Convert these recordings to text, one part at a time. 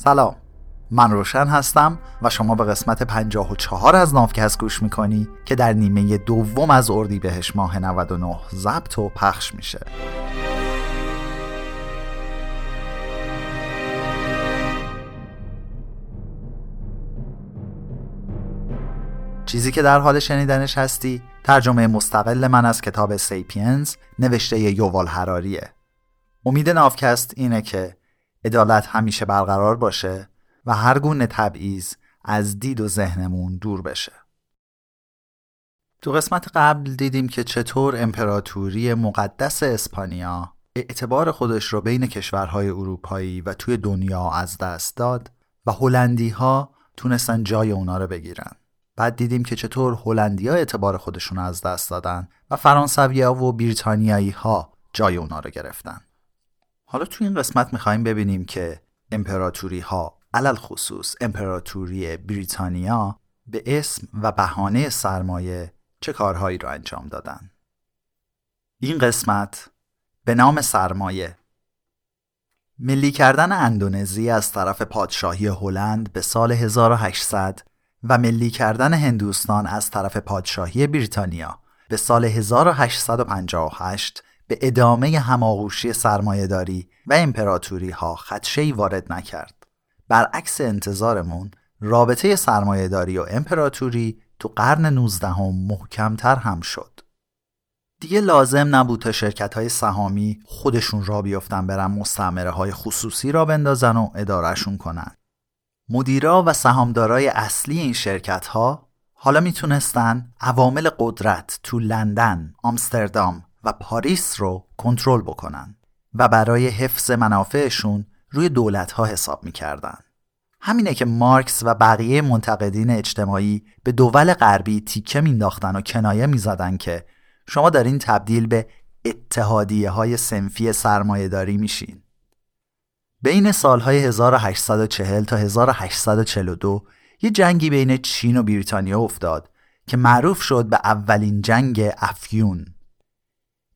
سلام. من روشن هستم و شما به قسمت 54 از نافکست گوش می‌کنی که در نیمه دوم از اردیبهشت ماه 99 ضبط و پخش میشه. چیزی که در حال شنیدنش هستی ترجمه مستقل من از کتاب سیپینز نوشته یووال هراریه امید نافکست اینه که عدالت همیشه برقرار باشه و هر گونه تبعیض از دید و ذهنمون دور بشه. تو قسمت قبل دیدیم که چطور امپراتوری مقدس اسپانیا اعتبار خودش رو بین کشورهای اروپایی و توی دنیا از دست داد و هلندی ها تونستن جای اونا رو بگیرن. بعد دیدیم که چطور هلندی ها اعتبار خودشون از دست دادن و فرانسوی ها و بریتانیایی ها جای اونا رو گرفتن. حالا تو این قسمت می‌خوایم ببینیم که امپراتوری ها علل خصوص امپراتوری بریتانیا به اسم و بهانه سرمایه چه کارهایی را انجام دادن. این قسمت به نام سرمایه. ملی کردن اندونزی از طرف پادشاهی هلند به سال 1800 و ملی کردن هندوستان از طرف پادشاهی بریتانیا به سال 1858 به ادامه هماغوشی سرمایهداری و امپراتوری ها خدشه‌ای وارد نکرد. برعکس انتظارمون رابطه سرمایهداری و امپراتوری تو قرن 19 هم محکمتر هم شد. دیگه لازم نبود تا شرکت های سهامی خودشون را بیفتن برن مستعمره های خصوصی را بندازن و ادارهشون کنن. مدیرا و سهامدارای اصلی این شرکت ها حالا می‌تونستن عوامل قدرت تو لندن، آمستردام و پاریس رو کنترل بکنن و برای حفظ منافعشون روی دولت ها حساب می‌کردن. همینه که مارکس و بقیه منتقدین اجتماعی به دول غربی تیکه مینداختن و کنایه می‌زدن که شما دارین تبدیل به اتحادیه های سنفی سرمایهداری میشین. بین سالهای 1840 تا 1842 یه جنگی بین چین و بریتانیا افتاد که معروف شد به اولین جنگ افیون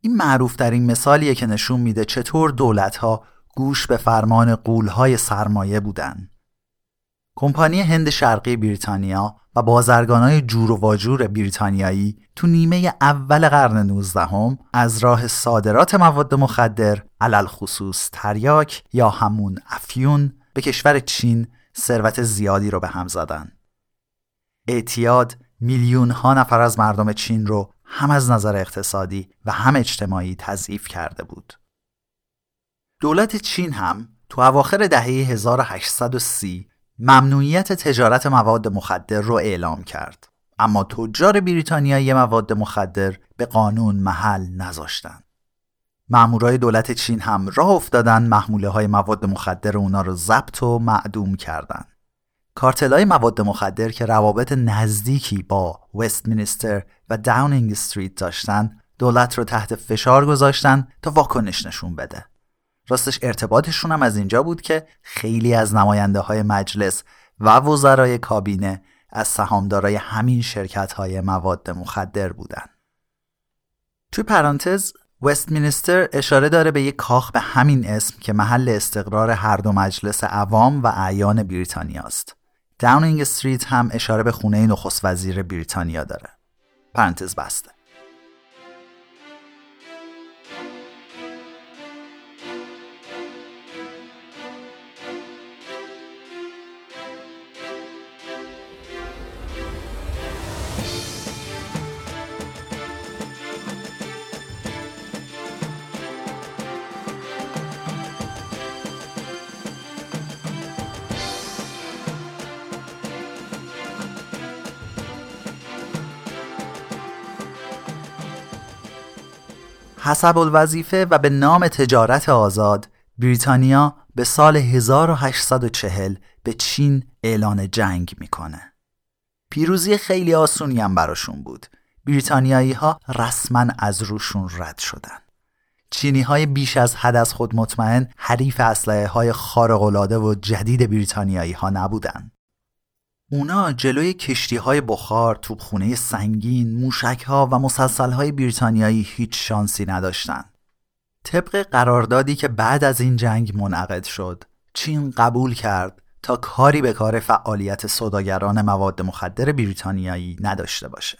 این معروف در این مثالیه که نشون میده چطور دولت ها گوش به فرمان قولهای سرمایه بودن. کمپانی هند شرقی بریتانیا و بازرگانای جور و واجور بریتانیایی تو نیمه اول قرن 19 هم از راه صادرات مواد مخدر علل خصوص تریاک یا همون افیون به کشور چین ثروت زیادی رو به هم زدن. اعتیاد میلیون ها نفر از مردم چین رو هم از نظر اقتصادی و هم اجتماعی تضعیف کرده بود. دولت چین هم تو اواخر دهه 1830 ممنوعیت تجارت مواد مخدر رو اعلام کرد. اما تجار بریتانیایی مواد مخدر به قانون محل نذاشتن مامورای دولت چین هم راه افتادن محموله های مواد مخدر اونا رو ضبط و معدوم کردن. کارتل های مواد مخدر که روابط نزدیکی با وست مینستر و داونینگ استریت داشتن دولت رو تحت فشار گذاشتن تا واکنش نشون بده راستش ارتباطشون هم از اینجا بود که خیلی از نماینده های مجلس و وزرای کابینه از سهامدارای همین شرکت های مواد مخدر بودن. توی پرانتز وست مینستر اشاره داره به یک کاخ به همین اسم که محل استقرار هر دو مجلس عوام و اعیان بریتانیا است. داونینگ استریت هم اشاره به خونه نخست وزیر بریتانیا داره. پرانتز بسته. حسب الوظیفه و به نام تجارت آزاد بریتانیا به سال 1840 به چین اعلان جنگ می‌کنه. پیروزی خیلی آسونی هم براشون بود. بریتانیایی ها رسما از روشون رد شدن. چینی های بیش از حد از خود مطمئن حریف اسلحه های خارق و جدید بریتانیایی ها نبودن. اونا جلوی کشتی های بخار، توپخونه سنگین، موشک ها و مسلسل های بریتانیایی هیچ شانسی نداشتن. طبق قراردادی که بعد از این جنگ منعقد شد، چین قبول کرد تا کاری به کار فعالیت سوداگران مواد مخدر بریتانیایی نداشته باشه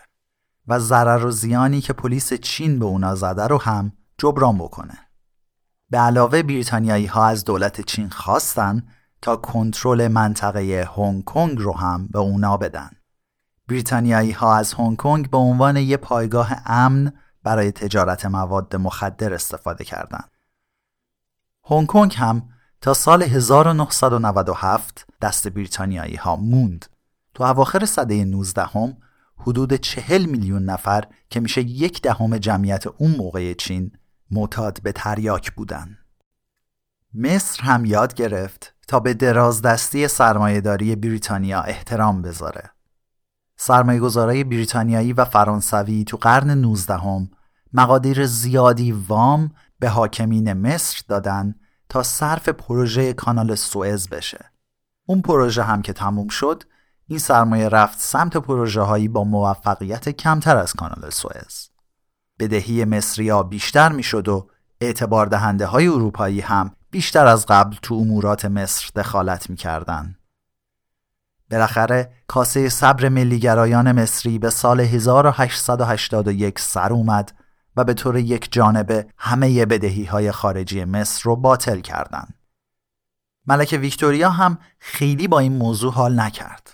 و ضرر و زیانی که پلیس چین به اونا زده رو هم جبران بکنه. به علاوه بریتانیایی ها از دولت چین خواستن تا کنترل منطقه هنگ کنگ رو هم به اونا بدن. بریتانیایی ها از هنگ کنگ به عنوان یک پایگاه امن برای تجارت مواد مخدر استفاده کردند. هنگ کنگ هم تا سال 1997 دست بریتانیایی ها موند. تو اواخر سده 19 هم حدود 40 میلیون نفر که میشه یک دهم جمعیت اون موقع چین معتاد به تریاک بودن. مصر هم یاد گرفت تا به درازدستی سرمایهداری بریتانیا احترام بذاره. سرمایه گذارای بریتانیایی و فرانسوی تو قرن 19 هم مقادیر زیادی وام به حاکمین مصر دادن تا صرف پروژه کانال سوئز بشه. اون پروژه هم که تموم شد این سرمایه رفت سمت پروژه هایی با موفقیت کمتر از کانال سوئز. بدهی مصریا بیشتر می‌شد و اعتبار دهنده های اروپایی هم بیشتر از قبل تو امورات مصر دخالت می‌کردن. بالاخره کاسه صبر ملیگرایان مصری به سال 1881 سر اومد و به طور یک جانبه همه بدهی های خارجی مصر رو باطل کردند. ملکه ویکتوریا هم خیلی با این موضوع حال نکرد.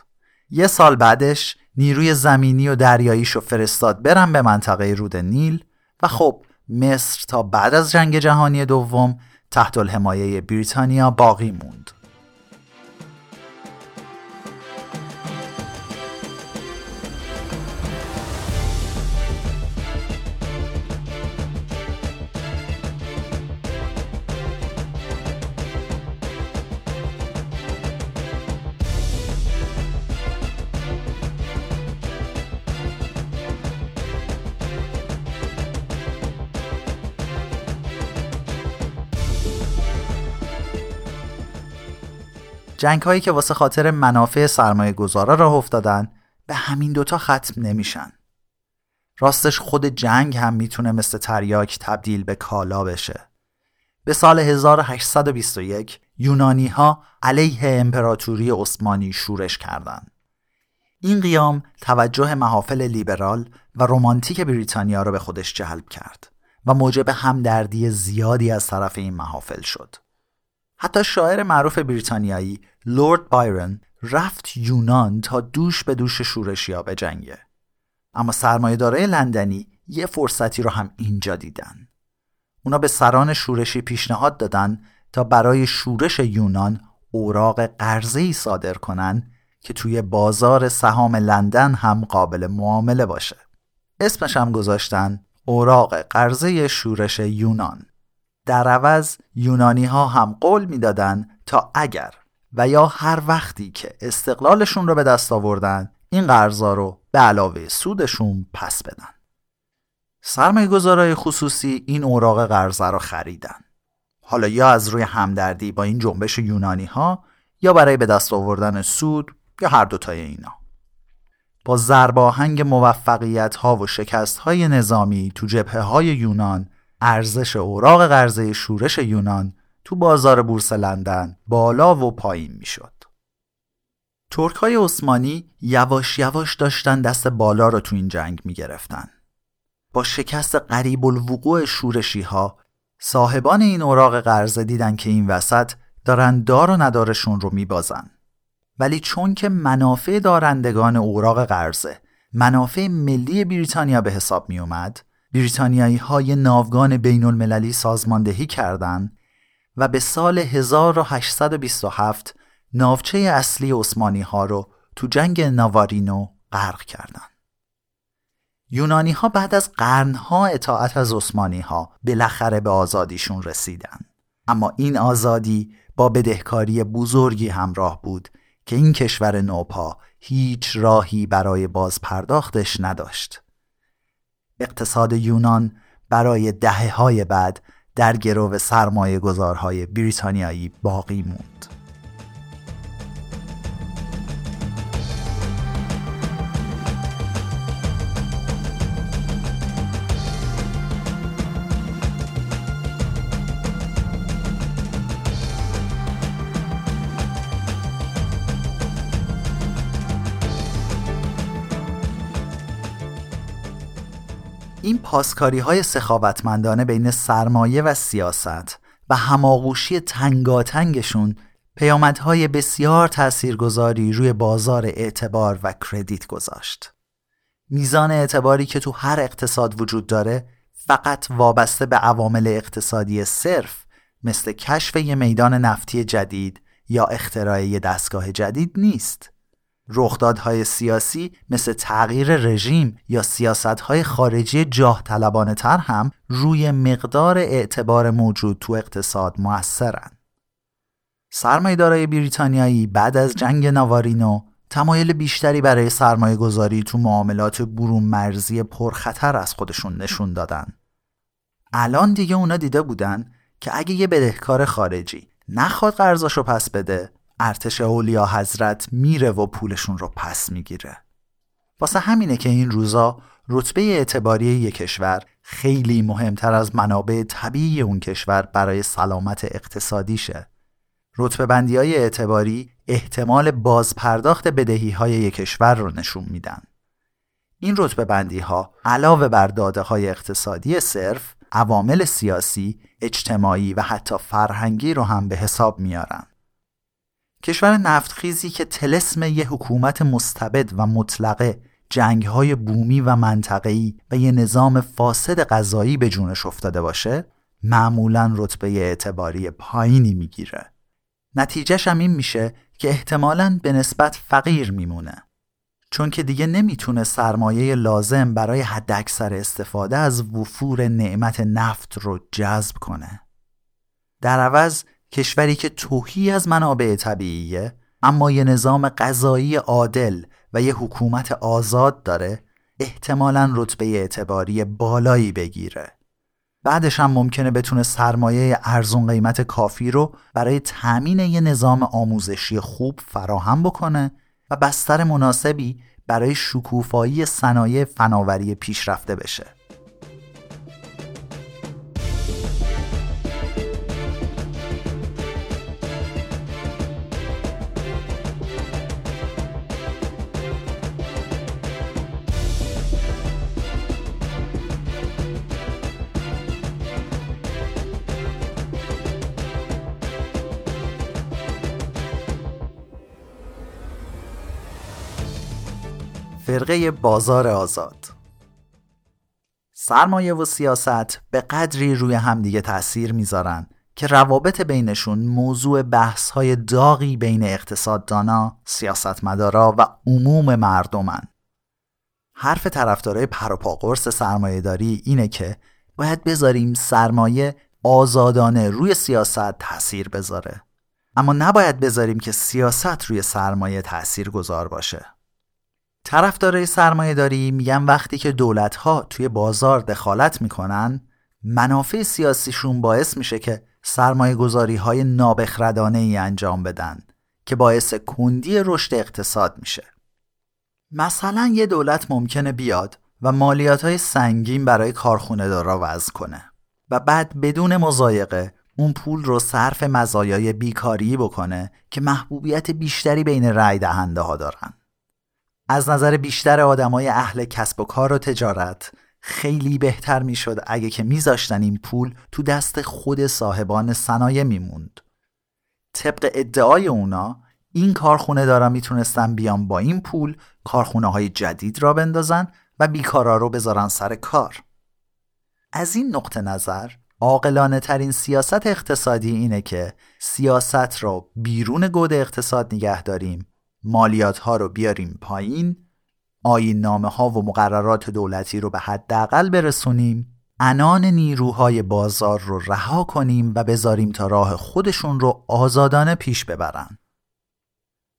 یه سال بعدش نیروی زمینی و دریاییش رو فرستاد برن به منطقه رود نیل و خب مصر تا بعد از جنگ جهانی دوم تحت الحمایه بریتانیا باقی موند. جنگ هایی که واسه خاطر منافع سرمایه گذارا راه افتادن به همین دوتا ختم نمیشن. راستش خود جنگ هم می‌تونه مثل تریاک تبدیل به کالا بشه. به سال 1821 یونانی ها علیه امپراتوری عثمانی شورش کردند. این قیام توجه محافل لیبرال و رومانتیک بریتانیا را به خودش جلب کرد و موجب همدردی زیادی از طرف این محافل شد. حتی شاعر معروف بریتانیایی لورد بایرن رفت یونان تا دوش به دوش شورشیا جنگه. اما سرمایه‌دارای لندنی یه فرصتی رو هم اینجا دیدن. اونا به سران شورشی پیشنهاد دادن تا برای شورش یونان اوراق قرضه‌ای صادر کنن که توی بازار سهام لندن هم قابل معامله باشه. اسمش هم گذاشتن اوراق قرضه شورش یونان. در عوض یونانی ها هم قول می‌دادند تا اگر و یا هر وقتی که استقلالشون رو به دست آوردن این قرضا رو به علاوه سودشون پس بدن. سرمایه گذارای خصوصی این اوراق قرضه رو خریدن. حالا یا از روی همدردی با این جنبش یونانی ها یا برای به دست آوردن سود یا هر دوتای اینا. با زرباهنگ موفقیت ها و شکست های نظامی تو جبهه های یونان ارزش اوراق قرضه شورش یونان تو بازار بورس لندن بالا و پایین می‌شد. ترک های عثمانی یواش یواش داشتن دست بالا رو تو این جنگ می گرفتن. با شکست قریب الوقوع شورشی ها صاحبان این اوراق قرضه دیدن که این وسط دارن دار و ندارشون رو میبازن. ولی چون که منافع دارندگان اوراق قرضه منافع ملی بریتانیا به حساب می اومد بریتانیایی های ناوگان بین المللی سازماندهی کردند و به سال 1827 ناوچه اصلی عثمانی ها رو تو جنگ ناوارینو غرق کردند. یونانی ها بعد از قرنها اطاعت از عثمانی ها بالاخره به آزادیشون رسیدن. اما این آزادی با بدهکاری بزرگی همراه بود که این کشور نوپا هیچ راهی برای باز پرداختش نداشت. اقتصاد یونان برای دهه های بعد در گرو سرمایه گذارهای بریتانیایی باقی موند. این پاسکاری های سخاوتمندانه بین سرمایه و سیاست و هماغوشی تنگاتنگشون پیامدهای بسیار تاثیرگذاری روی بازار اعتبار و کردیت گذاشت. میزان اعتباری که تو هر اقتصاد وجود داره فقط وابسته به عوامل اقتصادی صرف مثل کشف یه میدان نفتی جدید یا اختراع یه دستگاه جدید نیست. رخدادهای سیاسی مثل تغییر رژیم یا سیاستهای خارجی جاه طلبانه تر هم روی مقدار اعتبار موجود تو اقتصاد موثرن. سرمایه‌دارای بریتانیایی بعد از جنگ ناوارینو تمایل بیشتری برای سرمایه گذاری تو معاملات برون مرزی پرخطر از خودشون نشون دادن. الان دیگه اونا دیده بودن که اگه یه بدهکار خارجی نخواد قرضاشو پس بده ارتش اولیا حضرت میره و پولشون رو پس می‌گیره. واسه همینه که این روزا رتبه اعتباری یک کشور خیلی مهمتر از منابع طبیعی اون کشور برای سلامت اقتصادیشه. رتبه بندی های اعتباری احتمال بازپرداخت بدهی های یک کشور رو نشون میدن. این رتبه بندی ها علاوه بر داده های اقتصادی صرف عوامل سیاسی، اجتماعی و حتی فرهنگی رو هم به حساب میارن. کشور نفتخیزی که تلسم یه حکومت مستبد و مطلقه جنگ های بومی و منطقه‌ای و یه نظام فاسد غذایی به جونش افتاده باشه معمولا رتبه اعتباری پایینی می‌گیره. نتیجهش هم این میشه که احتمالاً به نسبت فقیر میمونه. چون که دیگه نمی‌تونه سرمایه لازم برای حداکثر استفاده از وفور نعمت نفت رو جذب کنه. در عوض کشوری که توهی از منابع طبیعیه اما یه نظام غذایی عادل و یه حکومت آزاد داره احتمالا رتبه اعتباری بالایی بگیره. بعدش هم ممکنه بتونه سرمایه ارزون قیمت کافی رو برای تأمین یه نظام آموزشی خوب فراهم بکنه و بستر مناسبی برای شکوفایی صنایع فناوری پیشرفته بشه. فرقه بازار آزاد سرمایه و سیاست به قدری روی همدیگه تأثیر می‌ذارن که روابط بینشون موضوع بحث های داغی بین اقتصاددانا، سیاستمدارا و عموم مردمن. حرف طرفدارای پروپاقرص سرمایه داری اینه که باید بذاریم سرمایه آزادانه روی سیاست تأثیر بذاره. اما نباید بذاریم که سیاست روی سرمایه تأثیر گذار باشه. طرفدارای سرمایه داری میگن وقتی که دولت ها توی بازار دخالت می‌کنن منافع سیاسیشون باعث میشه که سرمایه گذاری های نابخردانه ای انجام بدن که باعث کندی رشد اقتصاد میشه. مثلا یه دولت ممکنه بیاد و مالیات های سنگین برای کارخونه دارا وضع کنه و بعد بدون مزایقه اون پول رو صرف مزایای بیکاری بکنه که محبوبیت بیشتری بین رای دهنده ها دارن. از نظر بیشتر آدمای اهل کسب و کار و تجارت خیلی بهتر می‌شد اگه که میذاشتن این پول تو دست خود صاحبان صنایع میموند. طبق ادعای اونا این کارخونه دارا می‌تونستن بیان با این پول کارخونه های جدید را بندازن و بیکارا رو بذارن سر کار. از این نقطه نظر عاقلانه ترین سیاست اقتصادی اینه که سیاست را بیرون گود اقتصاد نگه داریم مالیات ها رو بیاریم پایین آین نامه ها و مقررات دولتی رو به حداقل برسونیم انان نیروهای بازار رو رها کنیم و بذاریم تا راه خودشون رو آزادانه پیش ببرن.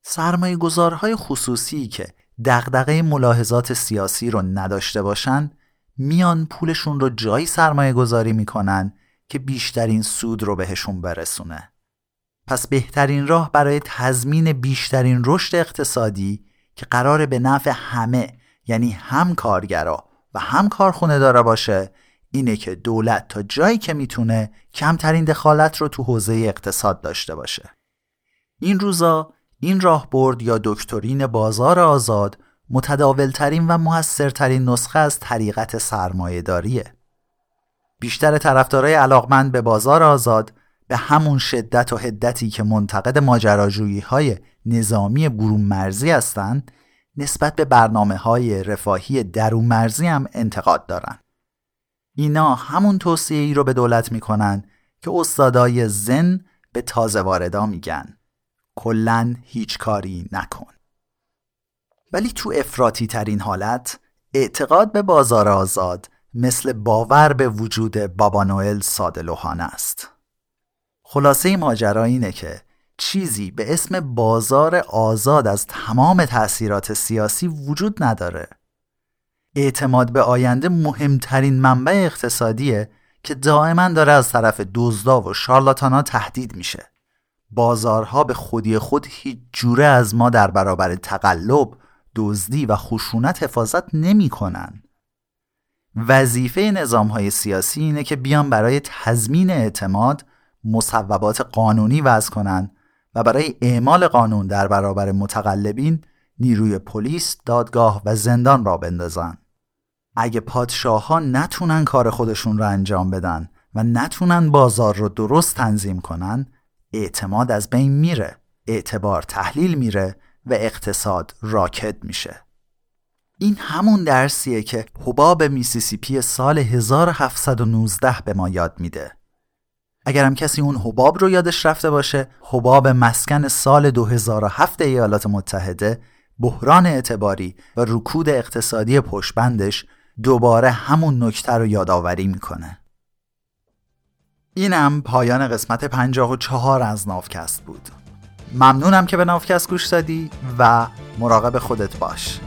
سرمایه گذارهای خصوصی که دغدغه ملاحظات سیاسی رو نداشته باشن میان پولشون رو جایی سرمایه گذاری می‌کنن که بیشترین سود رو بهشون برسونه. پس بهترین راه برای تضمین بیشترین رشد اقتصادی که قرار به نفع همه یعنی هم کارگرا و هم کارخونه داره باشه اینه که دولت تا جایی که می‌تونه کمترین دخالت رو تو حوزه اقتصاد داشته باشه این روزا این راهبرد یا دکترین بازار آزاد متداولترین و موثرترین نسخه از طریقت سرمایهداریه. بیشتر طرفدارای علاقمند به بازار آزاد به همون شدت و هدتی که منتقد ماجراجویی های نظامی برون مرزی هستند نسبت به برنامه های رفاهی درون مرزی هم انتقاد دارن. اینا همون توصیه ای رو به دولت می‌کنن که استادای زن به تازه واردا میگن کلا هیچ کاری نکن. ولی تو افراتی ترین حالت اعتقاد به بازار آزاد مثل باور به وجود بابا نوئل ساده است. خلاصه ماجرا اینه که چیزی به اسم بازار آزاد از تمام تأثیرات سیاسی وجود نداره. اعتماد به آینده مهمترین منبع اقتصادیه که دائما داره از طرف دزدا و شارلاتانا تهدید میشه. بازارها به خودی خود هیچ جوره از ما در برابر تقلب، دزدی و خشونت حفاظت نمی‌کنن. وظیفه نظام های سیاسی اینه که بیان برای تضمین اعتماد مصوبات قانونی وضع کنند و برای اعمال قانون در برابر متقلبین نیروی پلیس، دادگاه و زندان را بندازن. اگه پادشاه نتونن کار خودشون رو انجام بدن و نتونن بازار رو درست تنظیم کنن اعتماد از بین میره اعتبار تحلیل میره و اقتصاد راکت میشه این همون درسیه که حباب میسیسیپی سال 1719 به ما یاد میده اگرم کسی اون حباب رو یادش رفته باشه حباب مسکن سال 2007 ایالات متحده بحران اعتباری و رکود اقتصادی پشبندش دوباره همون نکته رو یادآوری می‌کنه. اینم پایان قسمت 54 از نافکست بود. ممنونم که به نافکست گوش دادی و مراقب خودت باش.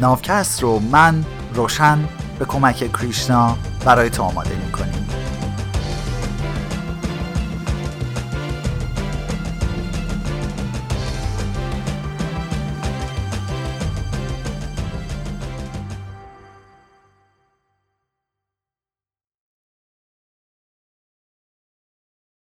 نافکست رو من روشن به کمک کریشنا برای تو آماده می‌کنیم.